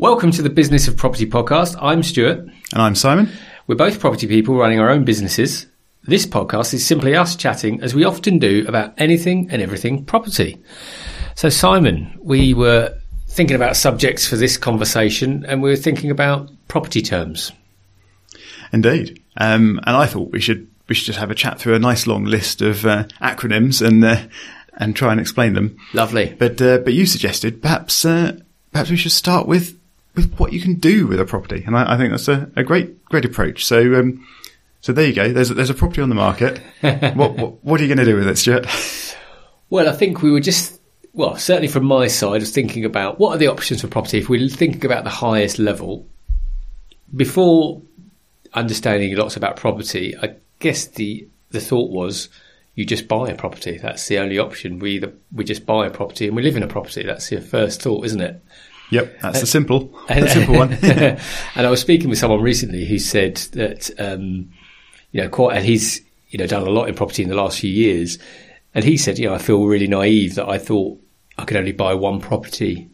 Welcome to the Business of Property podcast. I'm Stuart. And I'm Simon. We're both property people running our own businesses. This podcast is simply us chatting, as we often do, about anything and everything property. So, Simon, we were thinking about subjects for this conversation and we were thinking about property terms. Indeed. Um, and I thought we should we should just have a chat through a nice long list of uh, acronyms and uh, and try and explain them. Lovely. But uh, but you suggested perhaps uh, perhaps we should start with with what you can do with a property, and I, I think that's a, a, great great approach. So um, so there you go. There's a, there's a property on the market. what, what, what are you going to do with it, Stuart? Well, I think we were just well, certainly from my side, of thinking about what are the options for property. If we're thinking about the highest level, before understanding lots about property, I guess the the thought was you just buy a property. That's the only option. We either we just buy a property and we live in a property. That's your first thought, isn't it? Yep, that's the simple, the simple one. and I was speaking with someone recently who said that um, you know quite, and he's you know done a lot in property in the last few years, and he said, you know, I feel really naive that I thought I could only buy one property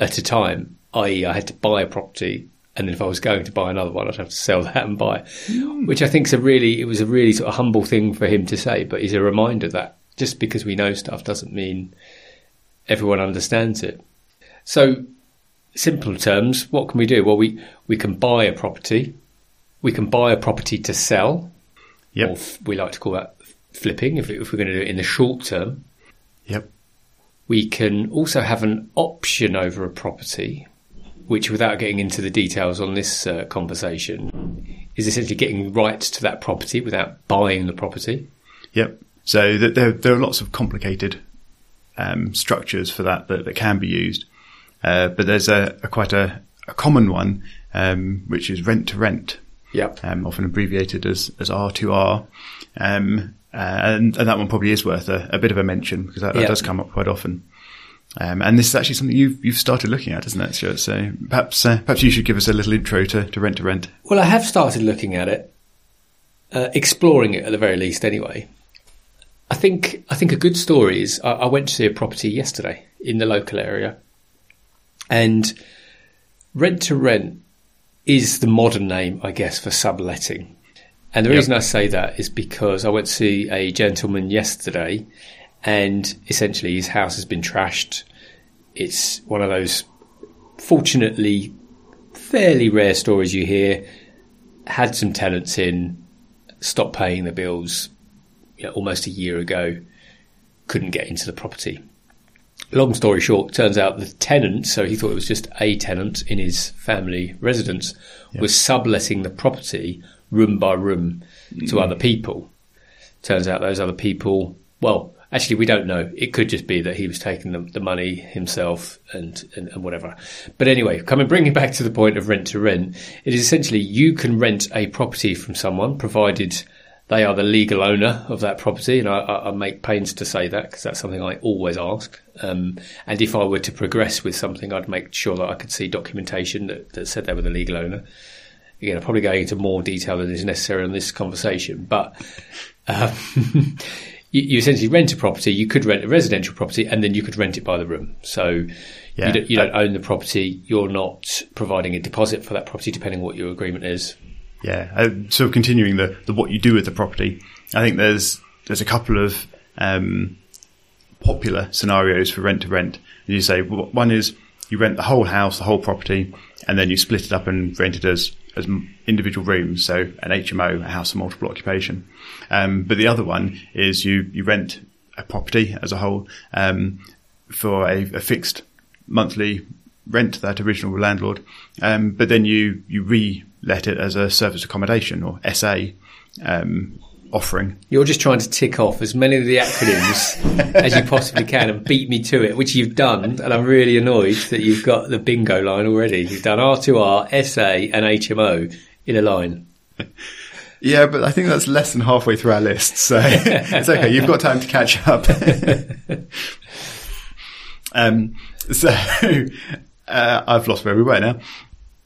at a time, i.e., I had to buy a property and then if I was going to buy another one, I'd have to sell that and buy, mm. which I think is a really, it was a really sort of humble thing for him to say, but he's a reminder that just because we know stuff doesn't mean everyone understands it. So simple terms, what can we do? Well, we, we can buy a property. We can buy a property to sell. Yep. Or f- we like to call that flipping if, if we're going to do it in the short term. Yep. We can also have an option over a property, which, without getting into the details on this uh, conversation, is essentially getting rights to that property without buying the property. Yep. So there, there are lots of complicated um, structures for that, that, that can be used. Uh, but there's a, a quite a, a, common one, um, which is rent to rent. Yep. Um, often abbreviated as, as R2R. Um, uh, and, and, that one probably is worth a, a bit of a mention because that, that yep. does come up quite often. Um, and this is actually something you've you've started looking at, isn't it, Stuart? So perhaps uh, perhaps you should give us a little intro to, to rent to rent. Well, I have started looking at it, uh, exploring it at the very least. Anyway, I think I think a good story is I, I went to see a property yesterday in the local area, and rent to rent is the modern name, I guess, for subletting. And the yep. reason I say that is because I went to see a gentleman yesterday and essentially his house has been trashed. It's one of those, fortunately, fairly rare stories you hear. Had some tenants in, stopped paying the bills you know, almost a year ago, couldn't get into the property long story short, turns out the tenant, so he thought it was just a tenant in his family residence, yep. was subletting the property room by room mm. to other people. Turns out those other people, well, actually, we don't know. It could just be that he was taking the, the money himself and, and, and, whatever. But anyway, coming bringing back to the point of rent to rent, it is essentially you can rent a property from someone provided they are the legal owner of that property, and I, I make pains to say that because that's something I always ask. Um, and if I were to progress with something, I'd make sure that I could see documentation that, that said they were the legal owner. Again, I'm probably going into more detail than is necessary in this conversation, but um, you, you, essentially rent a property. You could rent a residential property, and then you could rent it by the room. So yeah, you, don't, you don't own the property. You're not providing a deposit for that property, depending on what your agreement is. Yeah, uh, so continuing the, the what you do with the property, I think there's there's a couple of um, popular scenarios for rent to rent. You say one is you rent the whole house, the whole property, and then you split it up and rent it as as individual rooms, so an HMO, a house of multiple occupation. Um, but the other one is you you rent a property as a whole um, for a, a, fixed monthly rent to that original landlord, um, but then you you re let it as a service accommodation or SA um, offering. You're just trying to tick off as many of the acronyms as you possibly can and beat me to it, which you've done. And I'm really annoyed that you've got the bingo line already. You've done R2R, SA, and HMO in a line. Yeah, but I think that's less than halfway through our list, so it's okay. You've got time to catch up. um, so uh, I've lost where we were now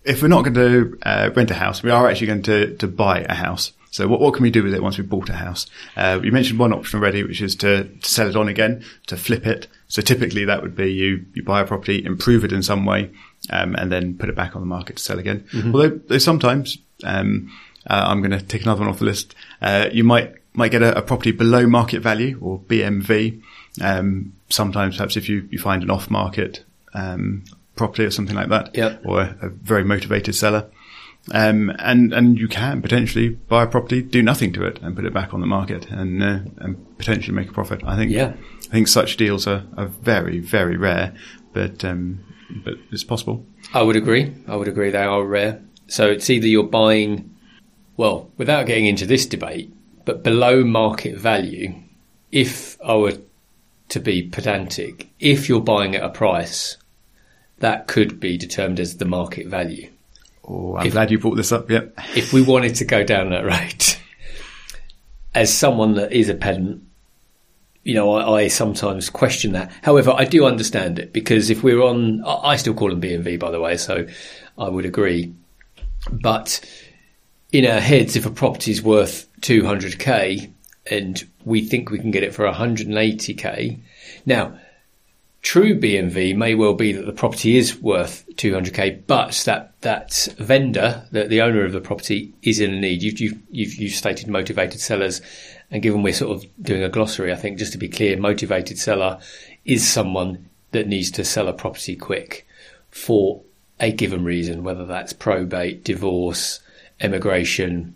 if we're not going to uh, rent a house, we are actually going to, to buy a house. So what, what can we do with it once we've bought a house? Uh, you mentioned one option already, which is to, to, sell it on again, to flip it. So typically that would be you, you buy a property, improve it in some way, um, and then put it back on the market to sell again. Although, though sometimes, um, uh, I'm going to take another one off the list. Uh, you might might get a, a property below market value or BMV. Um, sometimes, perhaps if you, you find an off market um, property or something like that, Yep. or a, a very motivated seller. Um, and, and you can potentially buy a property, do nothing to it and put it back on the market and, uh, and potentially make a profit. I think, Yeah. I think such deals are, are very, very rare, but, um, but it's possible. I would agree. I would agree they are rare. So it's either you're buying, well, without getting into this debate, but below market value. If I were to be pedantic, if you're buying at a price, that could be determined as the market value. Oh, I'm If- glad you brought this up. Yep. If we wanted to go down that road, as someone that is a pedant, you know, I, I sometimes question that. However, I do understand it because if we're on, I I still call them BMV, by the way, so I would agree. But in our heads, if a property is worth 200k and we think we can get it for 180k, now true BMV may well be that the property is worth 200k, but that that vendor, the, the owner of the property, is in need. You've, you've you've you've stated motivated sellers, and given we're sort of doing a glossary, I think just to be clear, motivated seller is someone that needs to sell a property quick for a given reason, whether that's probate, divorce, emigration,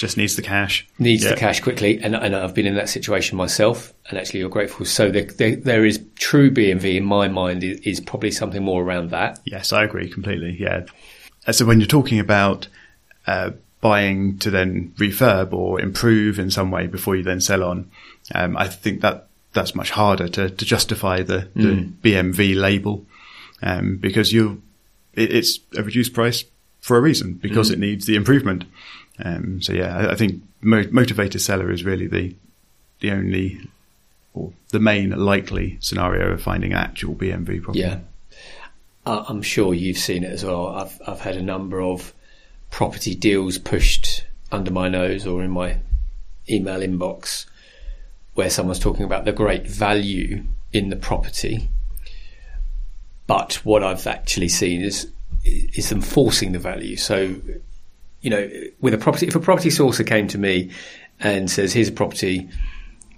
Just needs the cash. needs Yeah. the cash quickly, and, and I've been in that situation myself. And actually, you're grateful. So there, there, there is true BMV in my mind is, is probably something more around that. Yes, I agree completely. Yeah. So when you're talking about uh, buying to then refurb or improve in some way before you then sell on, um, I think that that's much harder to, to justify the, the BMV label um, because you it, it's a reduced price for a reason because it needs the improvement. Um, so yeah, I, I think mo- motivated seller is really the the only or the main likely scenario of finding actual BMV property. Yeah, I- I'm sure you've seen it as well. I've I've had a number of property deals pushed under my nose or in my email inbox where someone's talking about the great value in the property, but what I've actually seen is is them forcing the value. So, you know, with a property, if a property sourcer came to me and says, "Here's a property,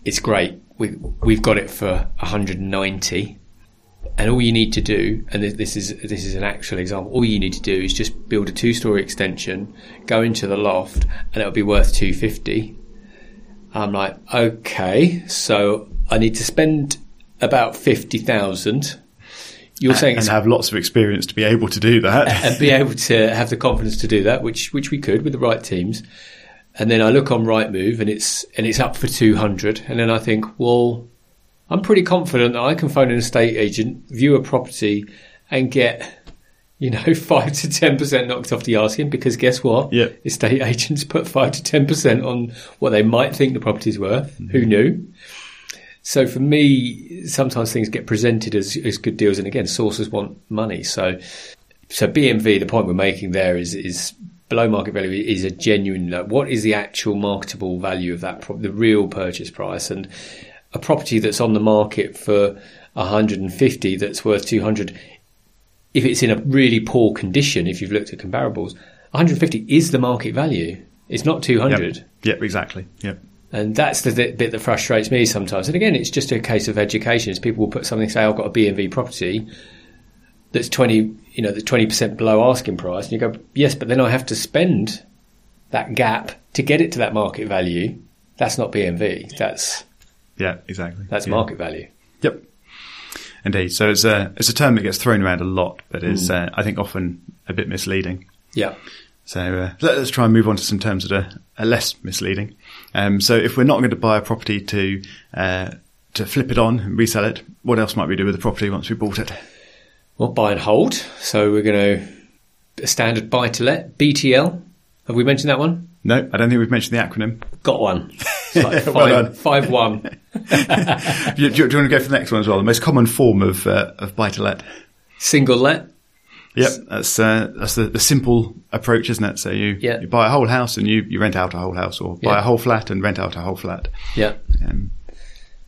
it's great, we we've got it for 190." and all you need to do, and this- is this is an actual example. All you need to do is just build a two-story extension, go into the loft, and it'll be worth two fifty. I'm like, okay, so I need to spend about fifty thousand. You're saying and have lots of experience to be able to do that. and be able to have the confidence to do that, which which we could with the right teams. And then I look on Rightmove and it's and it's up for two hundred, and then I think, well, I'm pretty confident that I can phone an estate agent, view a property, and get you know five to ten percent knocked off the asking because guess what? Yeah. estate agents put five to ten percent on what they might think the property's worth. Who knew? So for me, sometimes things get presented as, as good deals, and again, sources want money. So, so BMV, the point we're making there is is below market value is a genuine. Like, what is the actual marketable value of that, pro- the real purchase price, and a property that's on the market for 150 that's worth 200. If it's in a really poor condition, if you've looked at comparables, 150 is the market value. It's not 200. Yep. Yep, exactly. Yep. And that's the bit that frustrates me sometimes. And again, it's just a case of education. Is people will put something, say, I've got a BMV property that's 20, you know, the 20% below asking price. And you go, yes, but then I have to spend that gap to get it to that market value. That's not BMV. That's, Yeah, exactly. that's Yeah. market value. Yep. Indeed. So it's a it's a term that gets thrown around a lot, but is Hmm. uh, I think often a bit misleading. Yeah. So uh, let, us try and move on to some terms that are, are less misleading. Um, so if we're not going to buy a property to uh, to flip it on and resell it, what else might we do with the property once we bought it? Well, buy and hold. So we're going to, a standard buy to let, BTL. Have we mentioned that one? No, I don't think we've mentioned the acronym. Got one. Like Well done. five, five one. do, you, do you want to go for the next one as well? The most common form of uh, of buy to let. Single let. Yep, that's uh, that's the, the simple approach, isn't it? So you Yeah. you buy a whole house and you, you rent out a whole house, or buy Yeah. a whole flat and rent out a whole flat. Yeah. Um,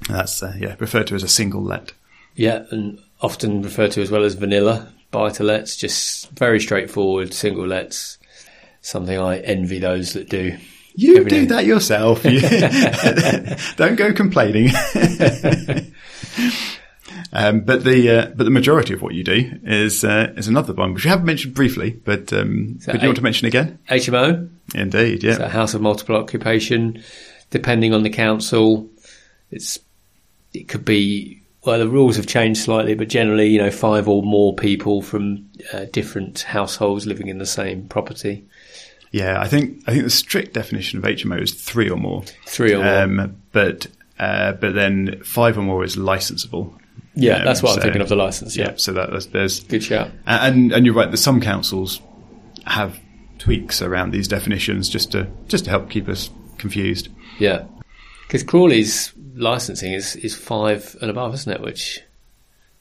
that's uh, yeah referred to as a single let. Yeah. And often referred to as well as vanilla, buy to lets, just very straightforward single lets. Something I envy those that do. You do now- that yourself. Don't go complaining. um, but the uh, but the majority of what you do is uh, is another one which you have mentioned briefly, but um, do you want to mention again? HMO, Indeed, yeah. a house of multiple occupation, depending on the council, it's it could be well the rules have changed slightly, but generally you know five or more people from uh, different households living in the same property, Yeah, I think I think the strict definition of HMO is three or more. three or more. Um, but uh, but then five or more is licensable. Yeah, um, that's what I'm so- thinking of the license. Yeah, Yeah, so that there's, there's good shout. and and you're right. There's some councils have tweaks around these definitions just to just to help keep us confused. Yeah, because Crawley's licensing is is five and above, isn't it? Which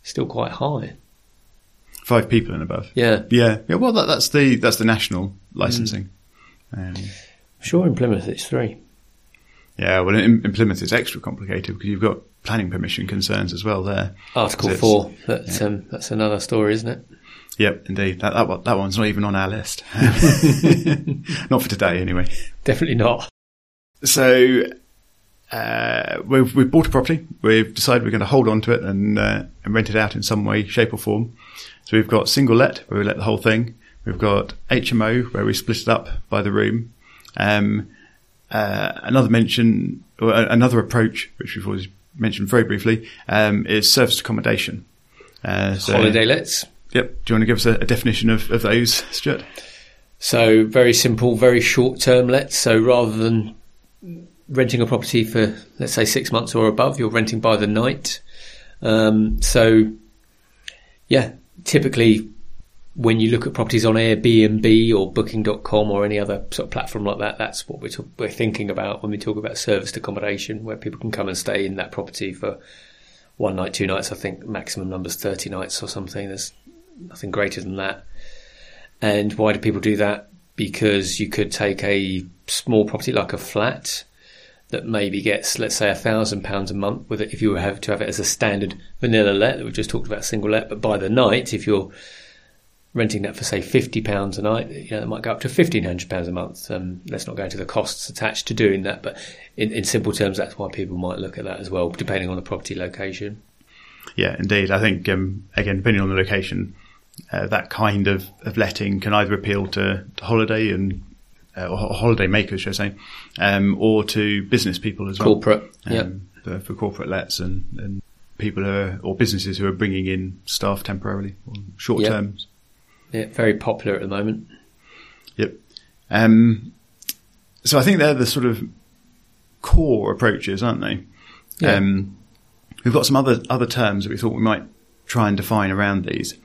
is still quite high. Five people and above. Yeah, Yeah, yeah. Well, that, that's the that's the national licensing. Um, I'm sure in Plymouth it's three. Yeah. Well, in, in Plymouth it's extra complicated because you've got planning permission concerns as well there. Article four. That, um, that's another story, isn't it? Yep, indeed. That that, one, that one's not even on our list. not for today, anyway. Definitely not. So uh, we've we've bought a property. We've decided we're going to hold on to it and uh, and rent it out in some way, shape, or form. So we've got single let where we let the whole thing. We've got HMO where we split it up by the room. Um, uh, another mention, or a- another approach, which we've already mentioned very briefly, um, is serviced accommodation. Uh, so, Holiday lets. Yep. Do you want to give us a, a definition of, of those, Stuart? So very simple, very short term lets. So rather than renting a property for let's say six months or above, you're renting by the night. Um, so yeah, typically when you look at properties on Airbnb or Booking.com or any other sort of platform like that, that's what we're, talk- we're thinking about when we talk about serviced accommodation, where people can come and stay in that property for one night, two nights. I think maximum number's thirty nights or something. There's nothing greater than that. And why do people do that? Because you could take a small property like a flat that maybe gets, let's say, a thousand pounds a month with it if you were have to have it as a standard vanilla let that we just talked about single let, but by the night, if you're renting that for say fifty pounds a night, you know, it might go up to fifteen hundred pounds a month. Um, let's not go into the costs attached to doing that, but in, in simple terms, that's why people might look at that as well, depending on the property location. Yeah, indeed. I think um, again, depending on the location, uh, that kind of, of letting can either appeal to, to holiday and uh, or holiday makers, should I say, um, or to business people as well. Corporate, yeah. um, for, for corporate lets and, and people who are, or businesses who are bringing in staff temporarily or short Yeah. terms. Yeah, very popular at the moment. Yep. Um, so I think they're the sort of core approaches, aren't they? Yeah. Um, we've got some other other terms that we thought we might try and define around these.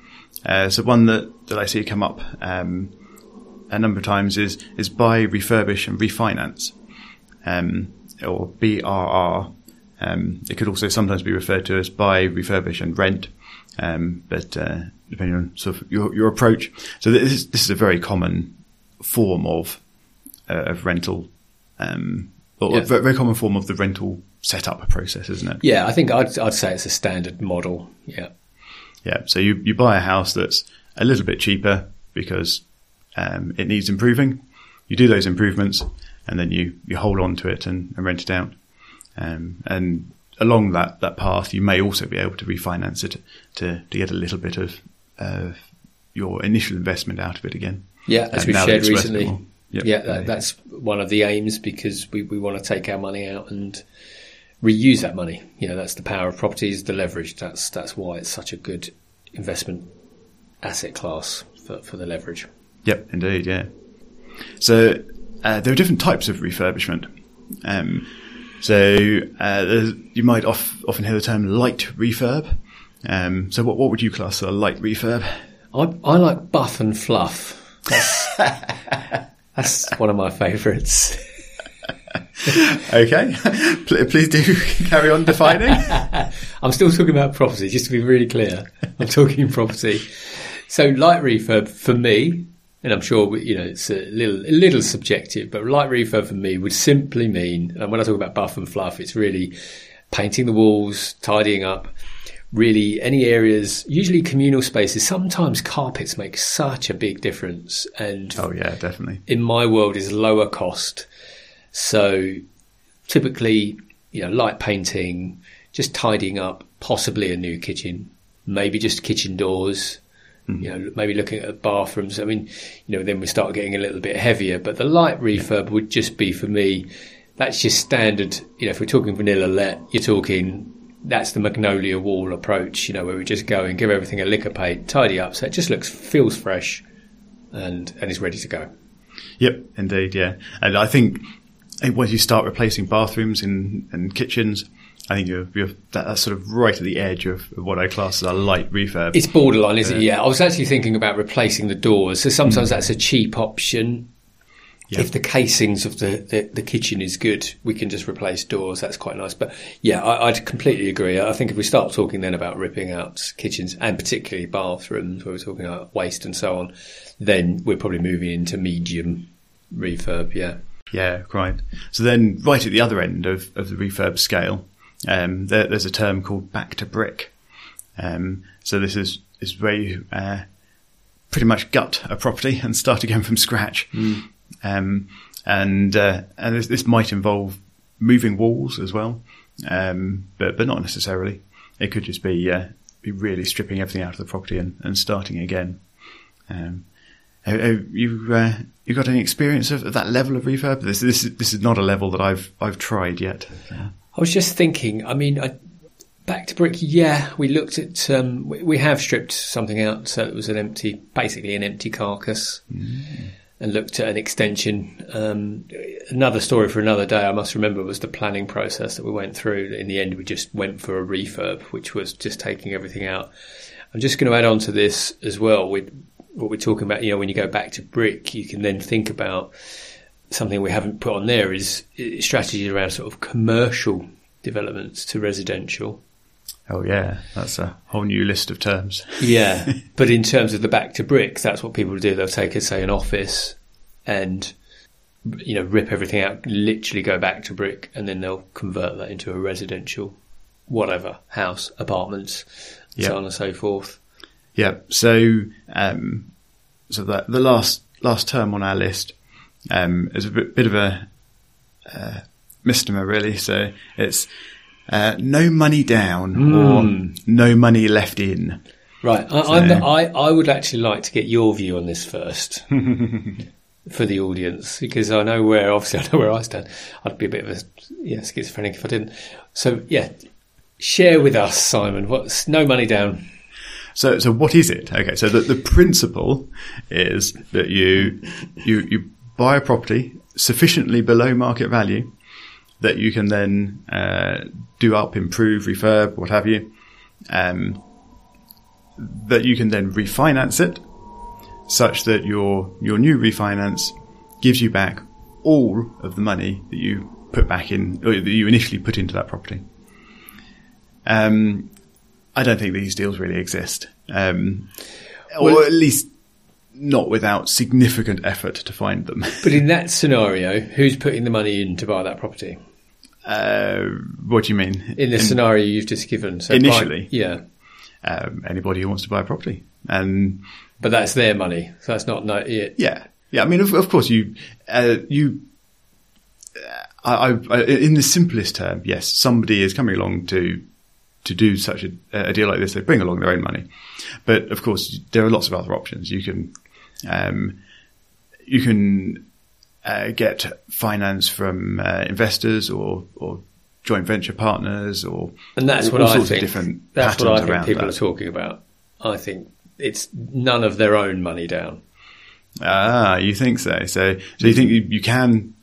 Uh, so one that, that I see come up um, a number of times is is buy, refurbish, and refinance, um, or BRR. Um, it could also sometimes be referred to as buy, refurbish, and rent. Um, but uh, depending on sort of your, your approach, so this is, this is a very common form of uh, of rental, um, or Yeah. a very, common form of the rental setup process, isn't it? Yeah, I think I'd, I'd say it's a standard model. Yeah. Yeah. So you, you buy a house that's a little bit cheaper because um, it needs improving. You do those improvements, and then you, you hold on to it and, and rent it out. Um, and along that, that path, you may also be able to refinance it to, to get a little bit of uh, your initial investment out of it again. Yeah, as Uh, we've shared recently. Yep. Yeah, that, that's one of the aims because we, we want to take our money out and reuse that money. You know, that's the power of properties, the leverage. That's that's why it's such a good investment asset class for, for the leverage. Yep, indeed, yeah. So uh, there are different types of refurbishment. Um, so uh, you might off, often hear the term light refurb. Um, so what, what would you class as a light refurb? I, I like buff and fluff. That's, that's one of my favourites. Okay, please do carry on defining. I'm still talking about property, just to be really clear. I'm talking property. So light refurb for me, and I'm sure you know it's a little a little subjective, but light refurb for me would simply mean, and when I talk about buff and fluff, it's really painting the walls, tidying up, really any areas, usually communal spaces. Sometimes carpets make such a big difference, and Oh yeah, definitely. in my world is lower cost. So typically, you know, light painting, just tidying up, possibly a new kitchen, maybe just kitchen doors. Mm-hmm. You know, maybe looking at bathrooms. I mean, you know, then we start getting a little bit heavier. But the light refurb would just be for me. That's just standard. You know, if we're talking vanilla let, you're talking. That's the magnolia wall approach. You know, where we just go and give everything a lick of paint, tidy up, so it just looks feels fresh, and and is ready to go. Yep, indeed, yeah. And I think eh, once you start replacing bathrooms and, and kitchens, I think you're, you're that, that's sort of right at the edge of, of what I class as a light refurb. It's borderline, isn't it? Yeah. I was actually thinking about replacing the doors. So sometimes that's a cheap option. Yeah. If the casings of the, the, the kitchen is good, we can just replace doors. That's quite nice. But yeah, I, I'd completely agree. I think if we start talking then about ripping out kitchens and particularly bathrooms, where we're talking about waste and so on, then we're probably moving into medium refurb. Yeah. Yeah, right. So then, right at the other end of, of the refurb scale, um, there, there's a term called back to brick. Um, so this is is where you uh, pretty much gut a property and start again from scratch. Um, and uh, and this, this might involve moving walls as well, um, but but not necessarily. It could just be uh, be really stripping everything out of the property and, and starting again. Um, have, have you uh, you got any experience of, of that level of refurb? This this is, this is not a level that I've I've tried yet. I was just thinking. I mean, I, back to brick. Yeah, we looked at. Um, we, we have stripped something out, so it was an empty, basically an empty carcass, and looked at an extension. Um, another story for another day. I must remember was the planning process that we went through. In the end, we just went for a refurb, which was just taking everything out. I'm just going to add on to this as well. With what we're talking about, you know, when you go back to brick, you can then think about something we haven't put on there is strategies around sort of commercial developments to residential. Oh yeah, that's a whole new list of terms. Yeah, but in terms of the back to brick, that's what people do. They'll take, a, say, an office and you know rip everything out, literally go back to brick, and then they'll convert that into a residential, whatever house, apartments, Yeah. so on and so forth. Yeah. So um, so that the last last term on our list um, is a bit, bit of a uh, misnomer, really. So it's uh, no money down or no money left in. Right. I, I'm, I, I would actually like to get your view on this first for the audience because I know where, obviously, I know where I stand. I'd be a bit of a yeah, schizophrenic if I didn't. So, yeah, share with us, Simon. What's no money down? So, so what is it? Okay, so the, the principle is that you you you buy a property sufficiently below market value that you can then uh, do up, improve, refurb, what have you. Um, that you can then refinance it, such that your your new refinance gives you back all of the money that you put back in, or that you initially put into that property. Um, I don't think these deals really exist, um, Well- or at least not without significant effort to find them. But in that scenario, who's putting the money in to buy that property? Uh, what do you mean? In the scenario you've just given. So Initially? buy- yeah. um, anybody who wants to buy a property, and But that's their money. So that's not, no, yeah. yeah, yeah. I mean, of, of course, you uh, you. I, I, I, in the simplest term, yes, somebody is coming along to to do such a, a deal like this. They bring along their own money, but of course, there are lots of other options. You can um, you can uh, get finance from uh, investors or or joint venture partners or And that's all- what all I sorts think. of different that's what I think people that. are talking about. I think it's none of their own money down. Ah, you think so? So, so you think you, you can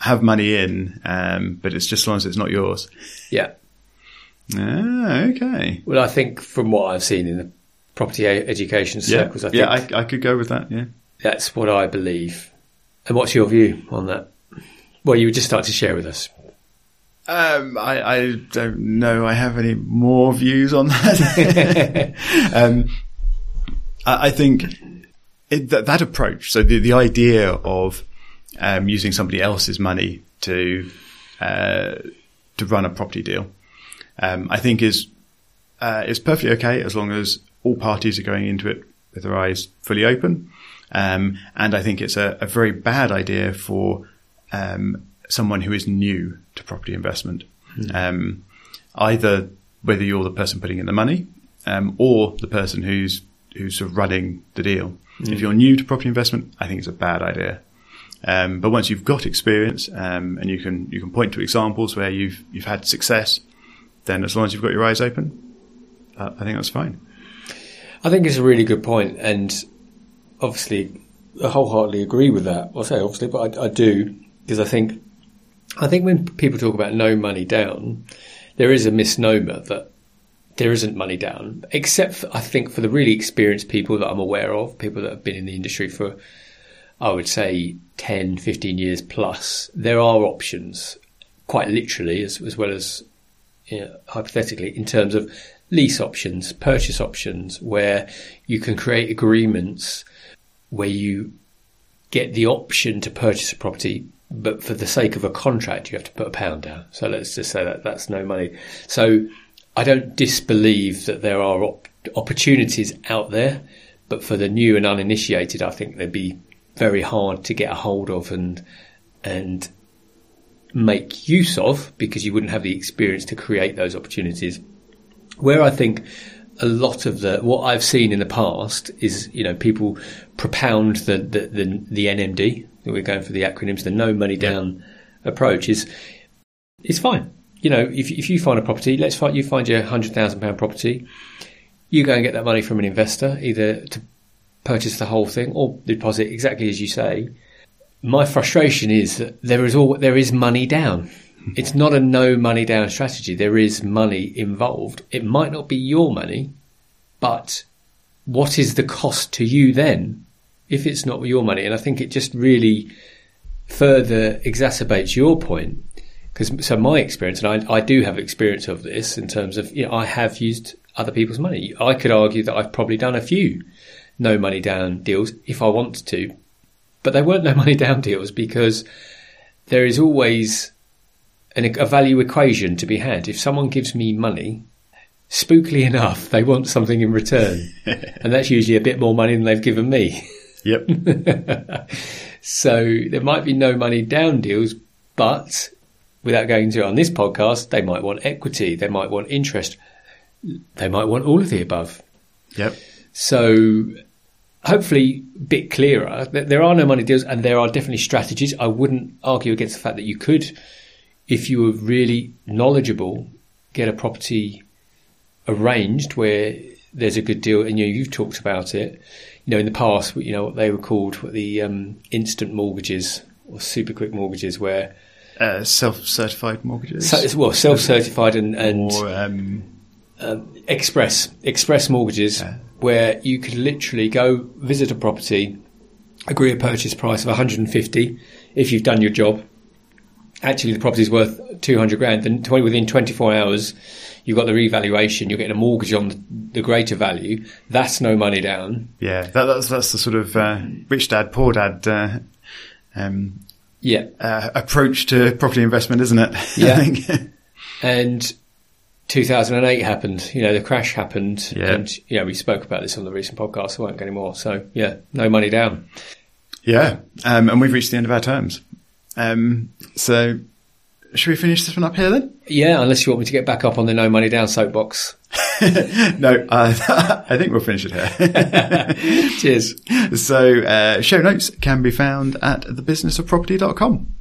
have money in, um, but it's just as long as it's not yours. Yeah. Ah, okay. Well, I think from what I've seen in the property education Yeah, circles, I think yeah, I, I could go with that. Yeah. that's what I believe. And what's your view on that? Well, you would just start to share with us. Um, I, I don't know. I have any more views on that. um, I, I think it, that, that approach. So the the idea of um, using somebody else's money to uh, to run a property deal, um, I think is uh, it's perfectly okay as long as all parties are going into it with their eyes fully open. Um, and I think it's a, a very bad idea for um, someone who is new to property investment. Um, either whether you're the person putting in the money um, or the person who's who's sort of running the deal. If you're new to property investment, I think it's a bad idea. Um, but once you've got experience um, and you can you can point to examples where you've you've had success, then as long as you've got your eyes open, uh, I think that's fine. I think it's a really good point, and obviously, wholeheartedly agree with that. I say obviously, but I, I do because I think, I think when people talk about no money down, there is a misnomer that there isn't money down, except for, I think for the really experienced people that I'm aware of, people that have been in the industry for, I would say 10, 15 years plus, there are options, quite literally, as, as well as you know, hypothetically, in terms of lease options, purchase options, where you can create agreements where you get the option to purchase a property, but for the sake of a contract, you have to put a pound down. So let's just say that that's no money. So I don't disbelieve that there are op- opportunities out there, but for the new and uninitiated, I think they'd be very hard to get a hold of and and make use of because you wouldn't have the experience to create those opportunities. Where I think a lot of the what I've seen in the past is you know people propound the the the, the NMD. We're going for the acronyms. The no money down approach is it's fine. You know, if if you find a property, let's find you find your hundred thousand pound property, you go and get that money from an investor, either to purchase the whole thing or deposit exactly as you say. My frustration is that there is all there is money down. It's not a no money down strategy. There is money involved. It might not be your money, but what is the cost to you then if it's not your money? And I think it just really further exacerbates your point. Because so my experience, and I, I do have experience of this in terms of you know I have used other people's money. I could argue that I've probably done a few no money down deals if I wanted to, but they weren't no money down deals because there is always an, a value equation to be had. If someone gives me money, spookily enough, they want something in return, and that's usually a bit more money than they've given me. Yep. So there might be no money down deals, but without going into it on this podcast, they might want equity, they might want interest, they might want all of the above. yep. So hopefully a bit clearer. Th- There are no money deals and there are definitely strategies. I wouldn't argue against the fact that you could, if you were really knowledgeable, get a property arranged where there's a good deal and you know, you've talked about it. You know, in the past, you know, what they were called what the um, instant mortgages or super quick mortgages where, Uh, self-certified mortgages. so, well, self-certified and, and or um, express express mortgages Yeah. where you could literally go visit a property, agree a purchase price of 150 if you've done your job. Actually, the property's worth 200 grand. Then 20, within 24 hours, you've got the revaluation. You're getting a mortgage on the, the greater value. That's no money down. yeah, that, that's that's the sort of uh, rich dad poor dad uh, um, Yeah, uh, approach to property investment, isn't it? Yeah. And 2008 happened. You know, the crash happened, Yeah. and you know we spoke about this on the recent podcast. I won't go anymore. So yeah, no money down. yeah, um, and we've reached the end of our terms. Um, so, should we finish this one up here then? Yeah, unless you want me to get back up on the no money down soapbox. no, uh, I think we'll finish it here. Cheers. so, uh, show notes can be found at thebusinessofproperty.com.